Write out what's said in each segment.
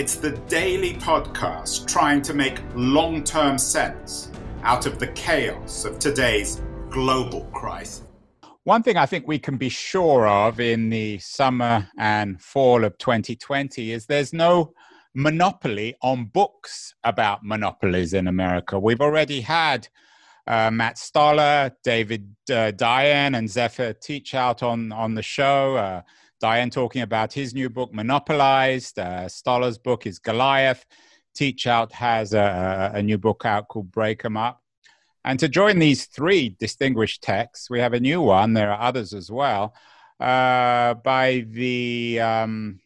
it's the daily podcast trying to make long term sense out of the chaos of today's global crisis. One thing I think we can be sure of in the summer and fall of 2020 is there's no monopoly on books about monopolies in America. We've already had uh, Matt Stoller, David uh, Dayen, and Zephyr Teachout on, on the show. Uh, Dayen talking about his new book, Monopolized. Uh, Stoller's book is Goliath. Teachout has a, a new book out called Break 'em Up. And to join these three distinguished texts, we have a new one. There are others as well uh, by the um,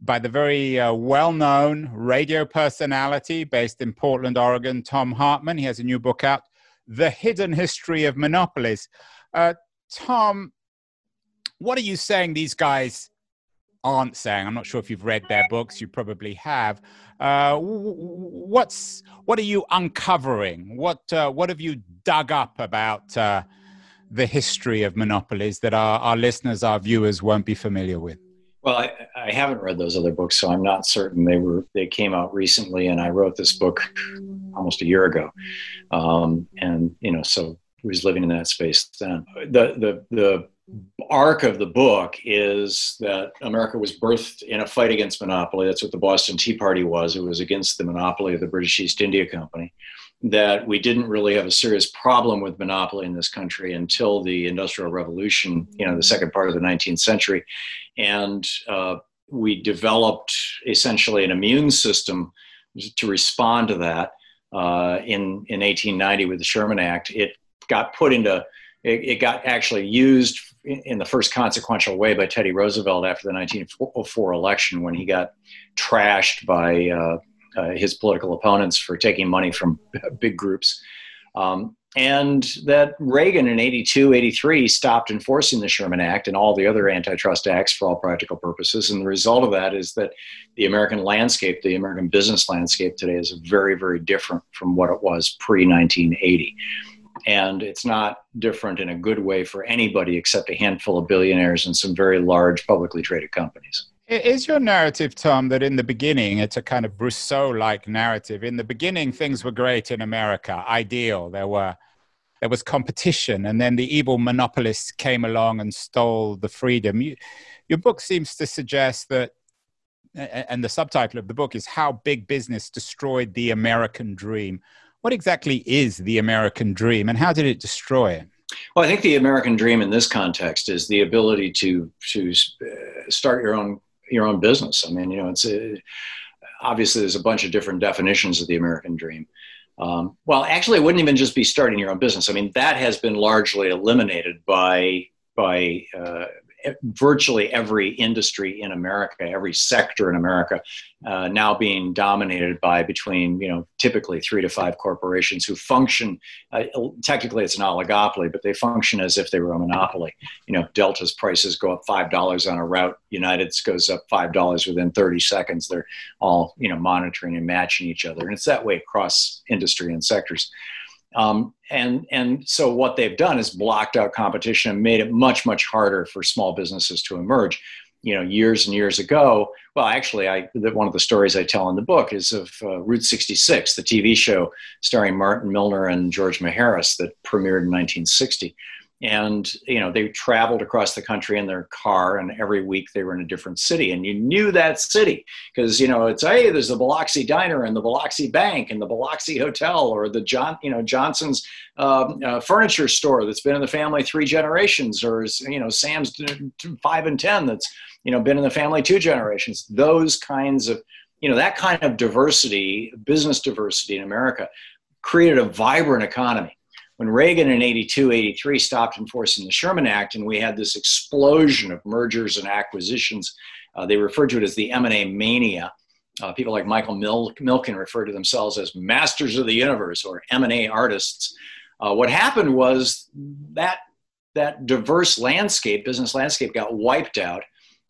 by the very uh, well-known radio personality based in Portland, Oregon, Thom Hartmann. He has a new book out, "The Hidden History of Monopolies." Uh, Thom, what are you saying these guys aren't saying? I'm not sure if you've read their books. You probably have. Uh, what's what are you uncovering? What uh, what have you dug up about uh, the history of monopolies that our, our listeners, our viewers, won't be familiar with? Well, I, I haven't read those other books, so I'm not certain. They were they came out recently, and I wrote this book almost a year ago, um, and you know, so was living in that space then. The the the arc of the book is that America was birthed in a fight against monopoly. That's what the Boston Tea Party was. It was against the monopoly of the British East India Company. That we didn't really have a serious problem with monopoly in this country until the Industrial Revolution, you know, the second part of the 19th century. And uh, we developed essentially an immune system to respond to that. Uh, in, in 1890 with the Sherman Act, it got put into it, it, got actually used in the first consequential way by Teddy Roosevelt after the 1904 election when he got trashed by uh, uh, his political opponents for taking money from big groups. Um, and that Reagan in 82, 83 stopped enforcing the Sherman Act and all the other antitrust acts for all practical purposes. And the result of that is that the American landscape, the American business landscape today is very, very different from what it was pre 1980 and it's not different in a good way for anybody except a handful of billionaires and some very large publicly traded companies. Is your narrative, Thom, that in the beginning, it's a kind of Rousseau like narrative? In the beginning, things were great in America, ideal. There were there was competition, and then the evil monopolists came along and stole the freedom. You, your book seems to suggest that, and the subtitle of the book is How Big Business Destroyed the American Dream. What exactly is the American dream and how did it destroy it? Well, I think the American dream in this context is the ability to to uh, start your own your own business. I mean, you know, it's a, uh, obviously there's a bunch of different definitions of the American dream. Um, well, actually, it wouldn't even just be starting your own business. I mean, that has been largely eliminated by by uh, virtually every industry in America, every sector in America, uh, now being dominated by between you know typically three to five corporations who function. Uh, technically, it's an oligopoly, but they function as if they were a monopoly. You know, Delta's prices go up five dollars on a route. United's goes up five dollars within thirty seconds. They're all you know monitoring and matching each other, and it's that way across industry and sectors. Um, and and so what they've done is blocked out competition and made it much much harder for small businesses to emerge. You know, years and years ago. Well, actually, I one of the stories I tell in the book is of uh, Route 66, the TV show starring Martin Milner and George Maharis that premiered in 1960 and you know they traveled across the country in their car and every week they were in a different city. And you knew that city because you know it's hey there's the biloxi diner and the biloxi bank and the biloxi hotel or the john you know johnson's um, uh, furniture store that's been in the family three generations or you know sam's five and ten that's you know been in the family two generations. Those kinds of you know that kind of diversity business diversity in america created a vibrant economy when Reagan in 82, 83 stopped enforcing the Sherman Act, and we had this explosion of mergers and acquisitions, uh, they referred to it as the M&A mania. Uh, people like Michael Mil- Milken refer to themselves as masters of the universe or M&A artists. Uh, what happened was that that diverse landscape, business landscape, got wiped out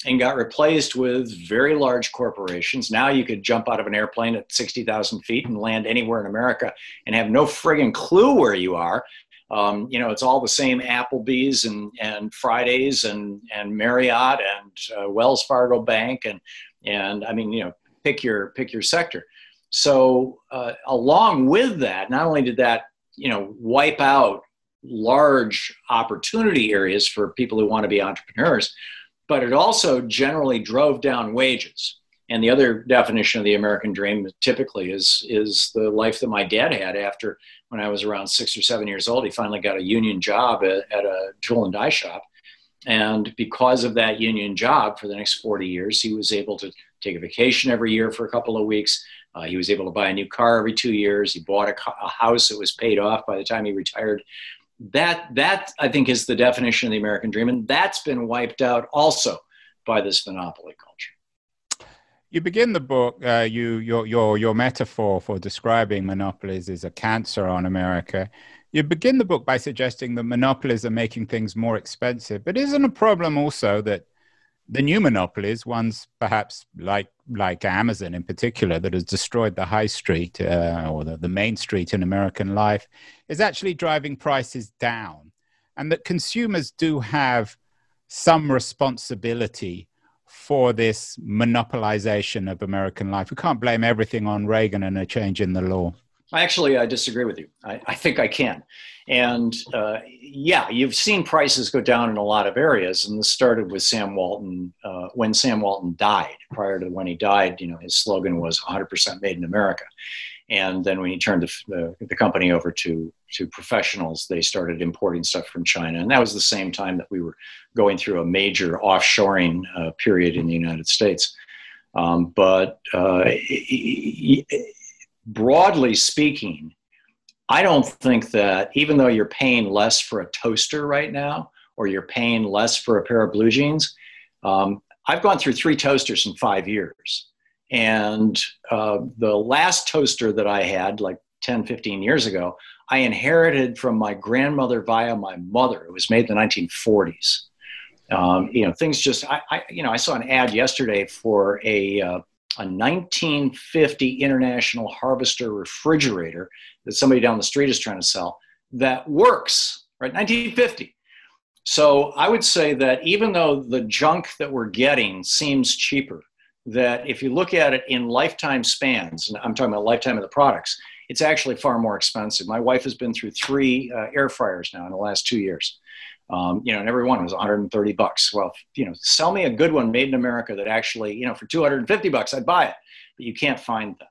and got replaced with very large corporations. Now you could jump out of an airplane at 60,000 feet and land anywhere in America and have no friggin' clue where you are. Um, you know, it's all the same Applebee's and, and Fridays and, and Marriott and uh, Wells Fargo Bank. And, and I mean, you know, pick your, pick your sector. So uh, along with that, not only did that, you know, wipe out large opportunity areas for people who want to be entrepreneurs, but it also generally drove down wages. And the other definition of the American dream typically is, is the life that my dad had after when I was around six or seven years old. He finally got a union job at, at a tool and die shop. And because of that union job for the next 40 years, he was able to take a vacation every year for a couple of weeks. Uh, he was able to buy a new car every two years. He bought a, a house that was paid off by the time he retired that that I think is the definition of the American dream, and that's been wiped out also by this monopoly culture. You begin the book. Uh, you your your your metaphor for describing monopolies is a cancer on America. You begin the book by suggesting that monopolies are making things more expensive, but isn't a problem also that the new monopolies, ones perhaps like like Amazon in particular, that has destroyed the high street uh, or the, the main street in American life, is actually driving prices down, and that consumers do have some responsibility for this monopolization of American life. We can't blame everything on Reagan and a change in the law. Actually, I disagree with you. I, I think I can. And uh, yeah, you've seen prices go down in a lot of areas. And this started with Sam Walton. Uh, when Sam Walton died, prior to when he died, you know, his slogan was 100% made in America. And then when he turned the, the, the, company over to, to professionals, they started importing stuff from China. And that was the same time that we were going through a major offshoring uh, period in the United States. Um, but uh, broadly speaking, I don't think that even though you're paying less for a toaster right now, or you're paying less for a pair of blue jeans, um, I've gone through three toasters in five years. And uh, the last toaster that I had, like 10, 15 years ago, I inherited from my grandmother via my mother. It was made in the 1940s. Um, you know, things just, I, I, you know, I saw an ad yesterday for a, uh, a 1950 International Harvester refrigerator that somebody down the street is trying to sell that works, right? 1950. So I would say that even though the junk that we're getting seems cheaper, that if you look at it in lifetime spans, and I'm talking about lifetime of the products, it's actually far more expensive. My wife has been through three uh, air fryers now in the last two years. Um, you know, and every one was 130 bucks. Well, you know, sell me a good one made in America that actually, you know, for 250 bucks, I'd buy it, but you can't find them.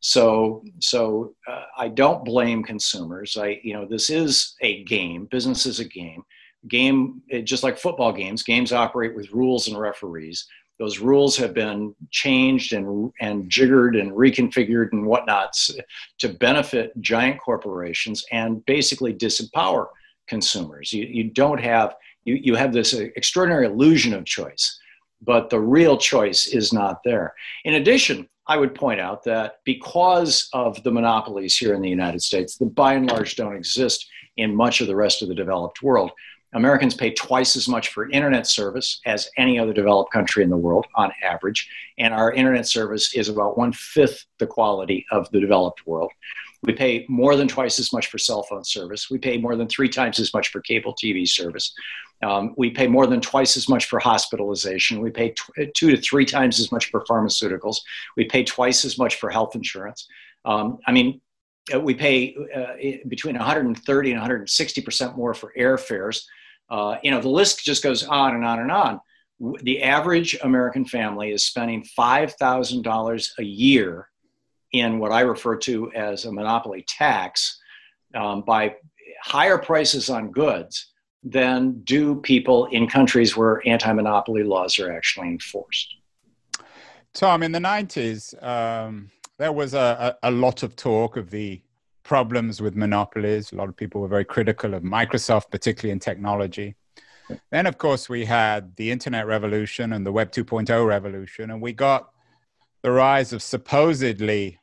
So, so uh, I don't blame consumers. I, you know, this is a game. Business is a game. Game, it, just like football games, games operate with rules and referees. Those rules have been changed and and jiggered and reconfigured and whatnot to benefit giant corporations and basically disempower consumers. You, you don't have, you, you have this extraordinary illusion of choice, but the real choice is not there. In addition, I would point out that because of the monopolies here in the United States, that by and large don't exist in much of the rest of the developed world. Americans pay twice as much for internet service as any other developed country in the world on average, and our internet service is about one fifth the quality of the developed world. We pay more than twice as much for cell phone service. We pay more than three times as much for cable TV service. Um, we pay more than twice as much for hospitalization. We pay tw- two to three times as much for pharmaceuticals. We pay twice as much for health insurance. Um, I mean, uh, we pay uh, between 130 and 160 percent more for airfares. Uh, you know, the list just goes on and on and on. The average American family is spending five thousand dollars a year in what I refer to as a monopoly tax um, by higher prices on goods than do people in countries where anti monopoly laws are actually enforced. Thom, in the 90s, um, there was a, a, a lot of talk of the problems with monopolies. A lot of people were very critical of Microsoft, particularly in technology. Then, of course, we had the internet revolution and the Web 2.0 revolution, and we got the rise of supposedly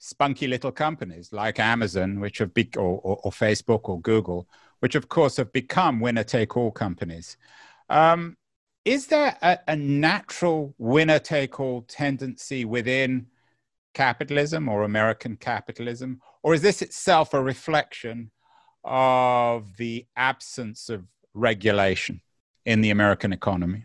spunky little companies like Amazon, which have be- or, or, or, Facebook or Google, which of course have become winner take all companies. Um, is there a, a natural winner take all tendency within capitalism or American capitalism, or is this itself a reflection of the absence of regulation in the American economy?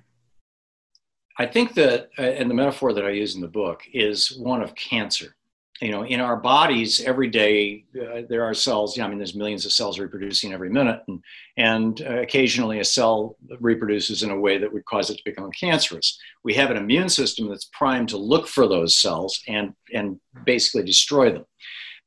I think that, uh, and the metaphor that I use in the book is one of cancer you know, in our bodies every day, uh, there are cells. I mean, there's millions of cells reproducing every minute, and and uh, occasionally a cell reproduces in a way that would cause it to become cancerous. We have an immune system that's primed to look for those cells and and basically destroy them.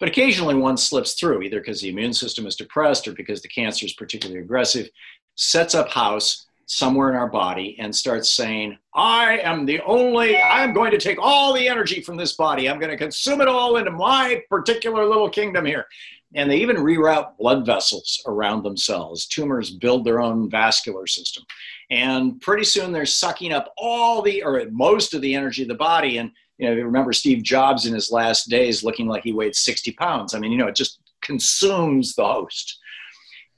But occasionally one slips through, either because the immune system is depressed or because the cancer is particularly aggressive, sets up house, somewhere in our body and starts saying, I am the only, I'm going to take all the energy from this body. I'm going to consume it all into my particular little kingdom here. And they even reroute blood vessels around themselves. Tumors build their own vascular system. And pretty soon they're sucking up all the, or most of the energy of the body. And, you know, remember Steve Jobs in his last days looking like he weighed 60 pounds. I mean, you know, it just consumes the host.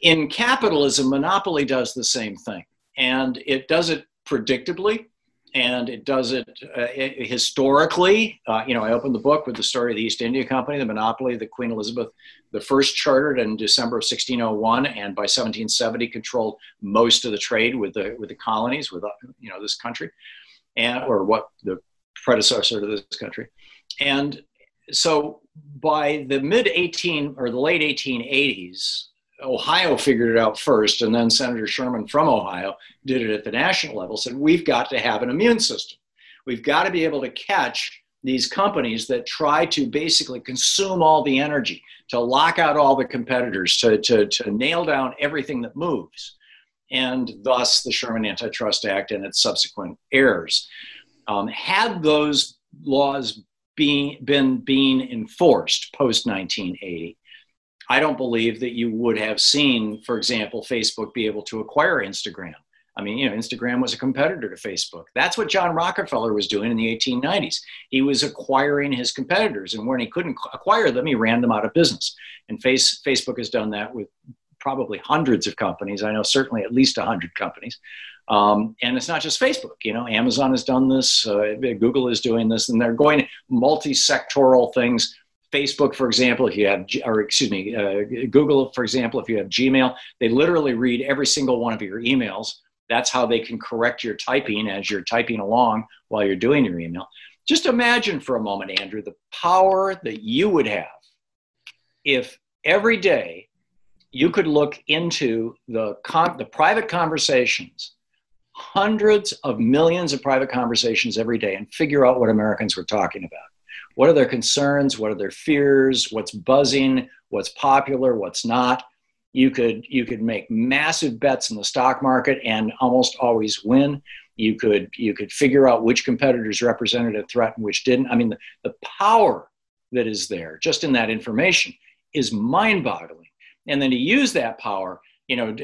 In capitalism, monopoly does the same thing and it does it predictably and it does it, uh, historically. Uh, you know, I opened the book with the story of the East India Company, the monopoly that Queen Elizabeth the first chartered in December of 1601, and by 1770 controlled most of the trade with the with the colonies, with uh, you know this country, and or what the predecessor to this country, and so by the mid 18 or the late 1880s, Ohio figured it out first, and then Senator Sherman from Ohio did it at the national level, said we've got to have an immune system. We've got to be able to catch these companies that try to basically consume all the energy, to lock out all the competitors, to, to, to nail down everything that moves. And thus the Sherman Antitrust Act and its subsequent errors. Um, had those laws being, been being enforced post 1980, I don't believe that you would have seen, for example, Facebook be able to acquire Instagram. I mean, you know, Instagram was a competitor to Facebook. That's what John Rockefeller was doing in the 1890s. He was acquiring his competitors, and when he couldn't acquire them, he ran them out of business. And face, Facebook has done that with probably hundreds of companies. I know certainly at least 100 companies. Um, and it's not just Facebook. You know, Amazon has done this, uh, Google is doing this, and they're going multi-sectoral things Facebook, for example, if you have, or excuse me, uh, Google, for example, if you have Gmail, they literally read every single one of your emails. That's how they can correct your typing as you're typing along while you're doing your email. Just imagine for a moment, Andrew, the power that you would have if every day you could look into the, con- the private conversations, hundreds of millions of private conversations every day, and figure out what Americans were talking about what are their concerns? What are their fears? What's buzzing? What's popular? What's not? You could you could make massive bets in the stock market and almost always win. You could you could figure out which competitors represented a threat and which didn't. I mean the, the power that is there just in that information is mind-boggling. And then to use that power you know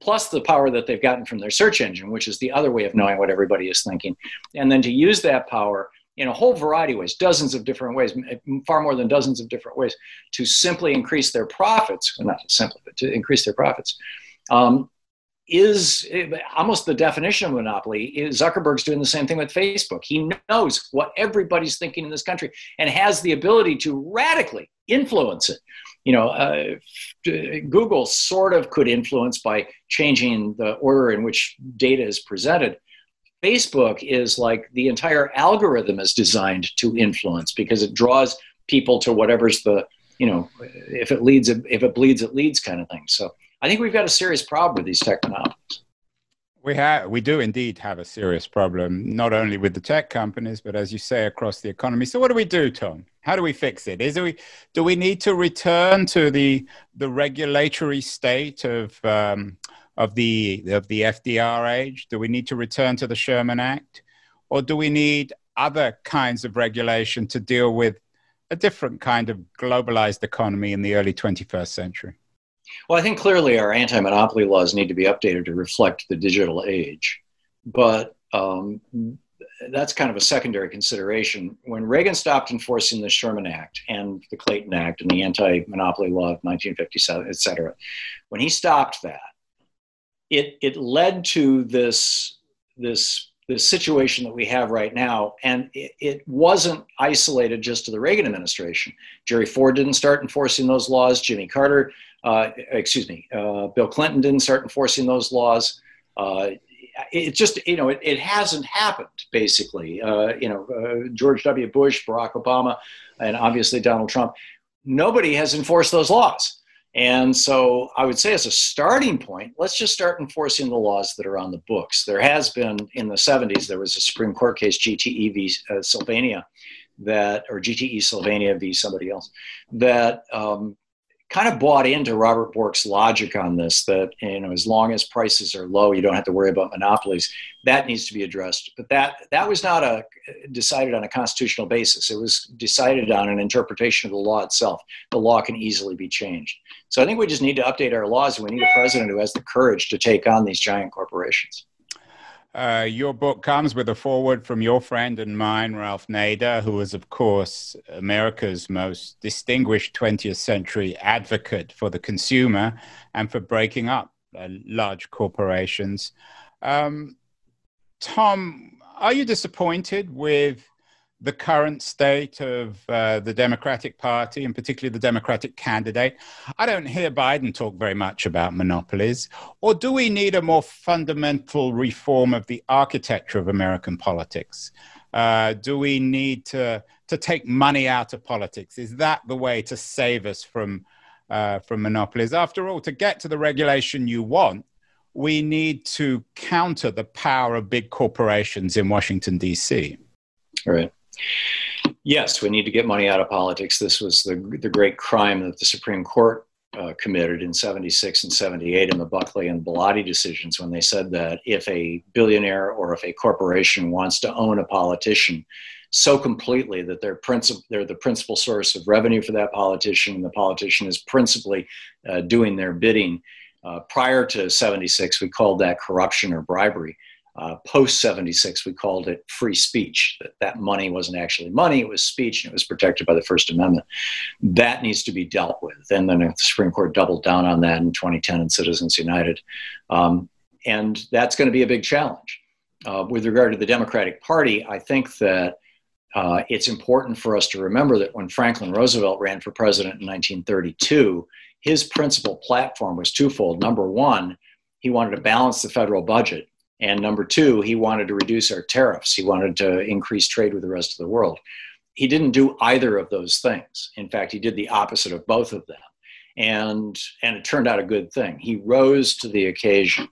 plus the power that they've gotten from their search engine which is the other way of knowing what everybody is thinking. And then to use that power in a whole variety of ways, dozens of different ways, far more than dozens of different ways, to simply increase their profits, well, not simply, but to increase their profits, um, is almost the definition of monopoly. Zuckerberg's doing the same thing with Facebook. He knows what everybody's thinking in this country and has the ability to radically influence it. You know, uh, Google sort of could influence by changing the order in which data is presented Facebook is like the entire algorithm is designed to influence because it draws people to whatever's the you know if it leads if it bleeds it leads kind of thing. So I think we've got a serious problem with these tech monopolies. We have, we do indeed have a serious problem, not only with the tech companies, but as you say, across the economy. So, what do we do, Thom? How do we fix it? Is it we, do we need to return to the the regulatory state of um, of the of the FDR age? Do we need to return to the Sherman Act, or do we need other kinds of regulation to deal with a different kind of globalized economy in the early 21st century? Well, I think clearly our anti-monopoly laws need to be updated to reflect the digital age, but um, that's kind of a secondary consideration. When Reagan stopped enforcing the Sherman Act and the Clayton Act and the anti-monopoly law of 1957, et cetera, when he stopped that, it it led to this this the situation that we have right now. And it, it, wasn't isolated just to the Reagan administration. Jerry Ford didn't start enforcing those laws. Jimmy Carter, uh, excuse me, uh, Bill Clinton didn't start enforcing those laws. Uh, it just, you know, it, it hasn't happened, basically. Uh, you know, uh, George W. Bush, Barack Obama, and obviously Donald Trump. Nobody has enforced those laws. And so I would say, as a starting point, let's just start enforcing the laws that are on the books. There has been in the 70s, there was a Supreme Court case, GTE v. Uh, Sylvania, that, or GTE Sylvania v. somebody else, that um, kind of bought into Robert Bork's logic on this that you know as long as prices are low, you don't have to worry about monopolies. That needs to be addressed. But that that was not a decided on a constitutional basis. It was decided on an interpretation of the law itself. The law can easily be changed. So I think we just need to update our laws, we need a president who has the courage to take on these giant corporations. Uh, your book comes with a foreword from your friend and mine, Ralph Nader, who was, of course, America's most distinguished 20th century advocate for the consumer and for breaking up uh, large corporations. Um, Thom, are you disappointed with the current state of uh, the Democratic Party, and particularly the Democratic candidate. I don't hear Biden talk very much about monopolies. Or do we need a more fundamental reform of the architecture of American politics? Uh, do we need to, to take money out of politics? Is that the way to save us from, uh, from monopolies? After all, to get to the regulation you want, we need to counter the power of big corporations in Washington, D.C. Right. Yes, we need to get money out of politics. This was the, the great crime that the Supreme Court uh, committed in 76 and 78 in the Buckley and Bellotti decisions when they said that if a billionaire or if a corporation wants to own a politician so completely that they're, princip- they're the principal source of revenue for that politician and the politician is principally uh, doing their bidding. Uh, prior to 76, we called that corruption or bribery. Uh, Post 76, we called it free speech. That, that money wasn't actually money, it was speech, and it was protected by the First Amendment. That needs to be dealt with. And then the Supreme Court doubled down on that in 2010 in Citizens United. Um, and that's going to be a big challenge. Uh, with regard to the Democratic Party, I think that uh, it's important for us to remember that when Franklin Roosevelt ran for president in 1932, his principal platform was twofold. Number one, he wanted to balance the federal budget and number two, he wanted to reduce our tariffs. He wanted to increase trade with the rest of the world. He didn't do either of those things. In fact, he did the opposite of both of them. And, and it turned out a good thing. He rose to the occasion.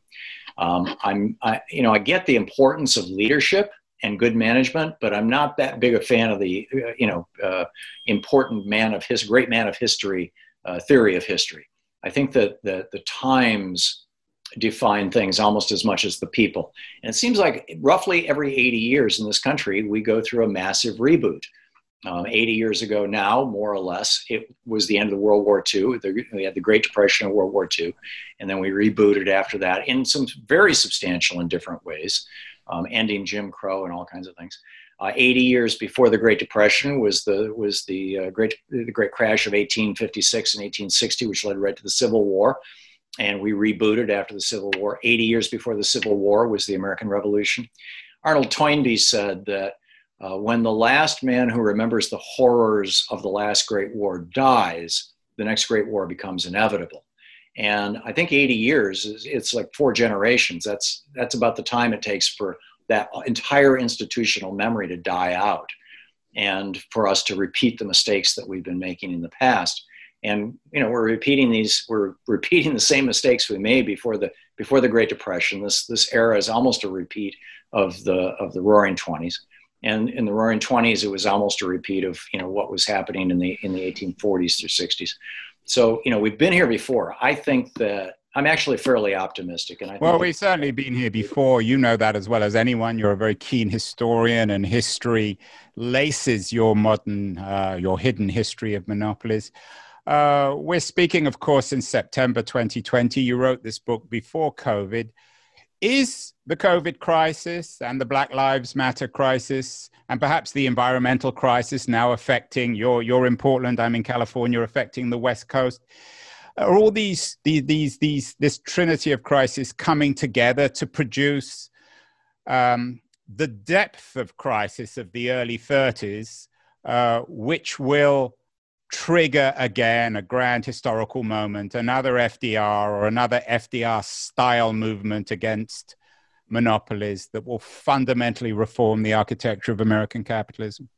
Um, I'm, I, you know, I get the importance of leadership and good management, but I'm not that big a fan of the, you know, uh, important man of his great man of history uh, theory of history. I think that the, the times define things almost as much as the people. And it seems like roughly every 80 years in this country, we go through a massive reboot. Um, 80 years ago now, more or less, it was the end of the World War II. The, we had the Great Depression of World War II, and then we rebooted after that in some very substantial and different ways, um, ending Jim Crow and all kinds of things. Uh, 80 years before the Great Depression was the was the uh, great the great crash of 1856 and 1860, which led right to the Civil War and we rebooted after the Civil War. 80 years before the Civil War was the American Revolution. Arnold Toynbee said that uh, when the last man who remembers the horrors of the last Great War dies, the next Great War becomes inevitable. And I think 80 years is it's like four generations. That's that's about the time it takes for that entire institutional memory to die out, and for us to repeat the mistakes that we've been making in the past and you know we're repeating these we're repeating the same mistakes we made before the before the great depression. This this era is almost a repeat of the of the roaring 20s and in the roaring 20s it was almost a repeat of you know what was happening in the in the 1840s through 60s so you know we've been here before. I think that i'm actually fairly optimistic and I well we've certainly been here before. You know that as well as anyone. You're a very keen historian and history laces your modern uh, your hidden history of monopolies uh, we're speaking, of course, in September 2020. You wrote this book before COVID. is the COVID crisis and the Black Lives Matter crisis, and perhaps the environmental crisis now affecting your you're in Portland, I'm in California, affecting the West Coast. Are all these these these, these this trinity of crisis coming together to produce um, the depth of crisis of the early 30s, uh, which will trigger again a grand historical moment, another FDR or another FDR style movement against monopolies that will fundamentally reform the architecture of American capitalism?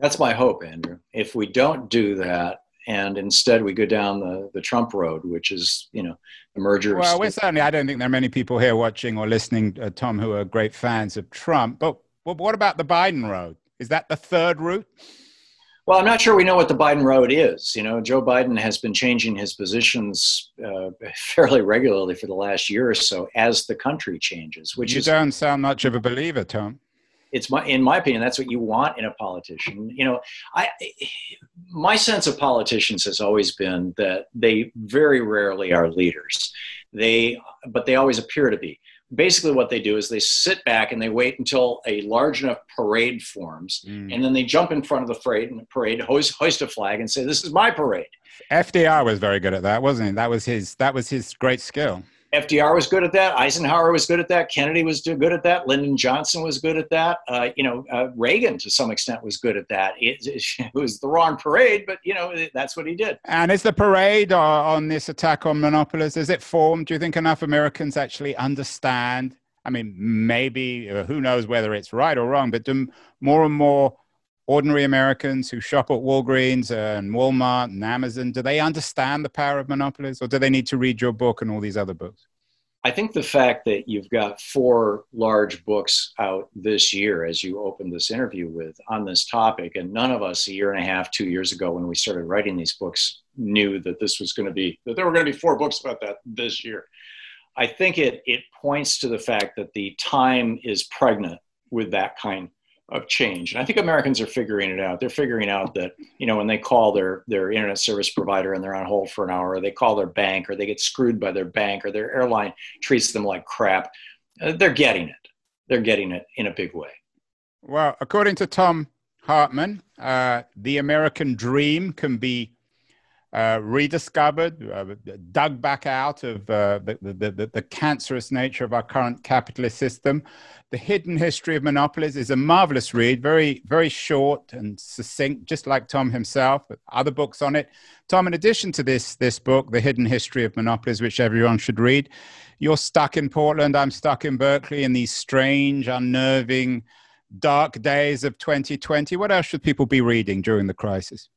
That's my hope, Andrew. If we don't do that, and instead we go down the, the Trump road, which is, you know, the merger. Well, we're certainly, I don't think there are many people here watching or listening, uh, Thom, who are great fans of Trump. But, but what about the Biden road? Is that the third route? Well, I'm not sure we know what the Biden road is. You know, Joe Biden has been changing his positions uh, fairly regularly for the last year or so as the country changes. Which you is, don't sound much of a believer, Thom. It's my, in my opinion, that's what you want in a politician. You know, I, my sense of politicians has always been that they very rarely are leaders. They, but they always appear to be basically what they do is they sit back and they wait until a large enough parade forms mm. and then they jump in front of the parade and the parade hoist, hoist a flag and say this is my parade. Fdr was very good at that wasn't he that was his that was his great skill FDR was good at that. Eisenhower was good at that. Kennedy was good at that. Lyndon Johnson was good at that. Uh, you know, uh, Reagan to some extent was good at that. It, it, was the wrong parade, but you know that's what he did. And is the parade uh, on this attack on monopolies is it formed? Do you think enough Americans actually understand? I mean, maybe uh, who knows whether it's right or wrong, but do more and more ordinary Americans who shop at Walgreens and Walmart and Amazon, do they understand the power of monopolies or do they need to read your book and all these other books? I think the fact that you've got four large books out this year, as you opened this interview with, on this topic, and none of us a year and a half, two years ago, when we started writing these books, knew that this was going to be that there were going to be four books about that this year. I think it it points to the fact that the time is pregnant with that kind of change. And I think Americans are figuring it out. They're figuring out that, you know, when they call their, their internet service provider and they're on hold for an hour, or they call their bank, or they get screwed by their bank, or their airline treats them like crap, uh, they're getting it. They're getting it in a big way. Well, according to Thom Hartmann, uh, the American dream can be uh, rediscovered, uh, dug back out of uh, the, the, the, the, cancerous nature of our current capitalist system. The Hidden History of Monopolies is a marvelous read, very, very short and succinct, just like Thom himself, other books on it. Thom, in addition to this, this book, The Hidden History of Monopolies, which everyone should read, you're stuck in Portland, I'm stuck in Berkeley in these strange, unnerving, dark days of 2020. What else should people be reading during the crisis?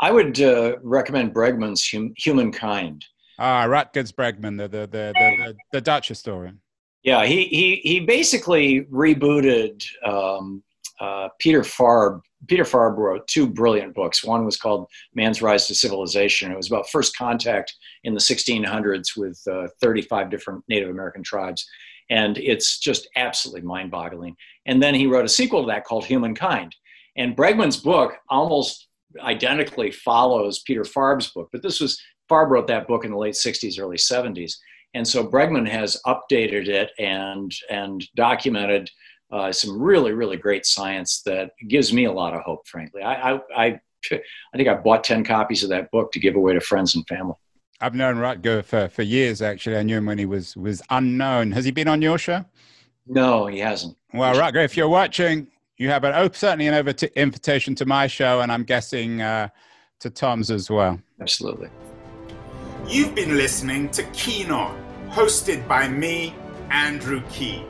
I would uh, recommend Bregman's hum- Humankind. Ah, Rutgers Bregman, the, the, the, the, the Dutch historian. Yeah, he, he, he basically rebooted um, uh, Peter Farb. Peter Farb wrote two brilliant books. One was called Man's Rise to Civilization. It was about first contact in the 1600s with uh, 35 different Native American tribes. And it's just absolutely mind boggling. And then he wrote a sequel to that called Humankind. And Bregman's book almost identically follows Peter Farb's book, but this was Farb wrote that book in the late 60s, early 70s. And so Bregman has updated it and, and documented uh, some really, really great science that gives me a lot of hope, frankly. I, I, I, I think I bought 10 copies of that book to give away to friends and family. I've known Rutger for, for years, actually. I knew him when he was, was unknown. Has he been on your show? No, he hasn't. Well, Rutger, if you're watching, you have an oh, certainly an over invitation to my show, and I'm guessing uh, to Thom's as well. Absolutely. You've been listening to Keen On, hosted by me, Andrew Keen.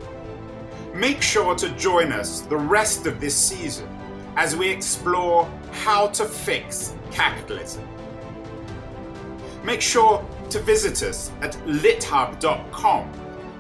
Make sure to join us the rest of this season as we explore how to fix capitalism. Make sure to visit us at lithub.com,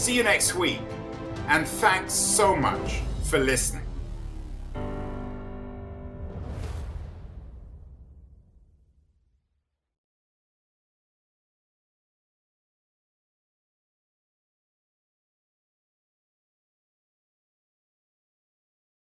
See you next week, and thanks so much for listening.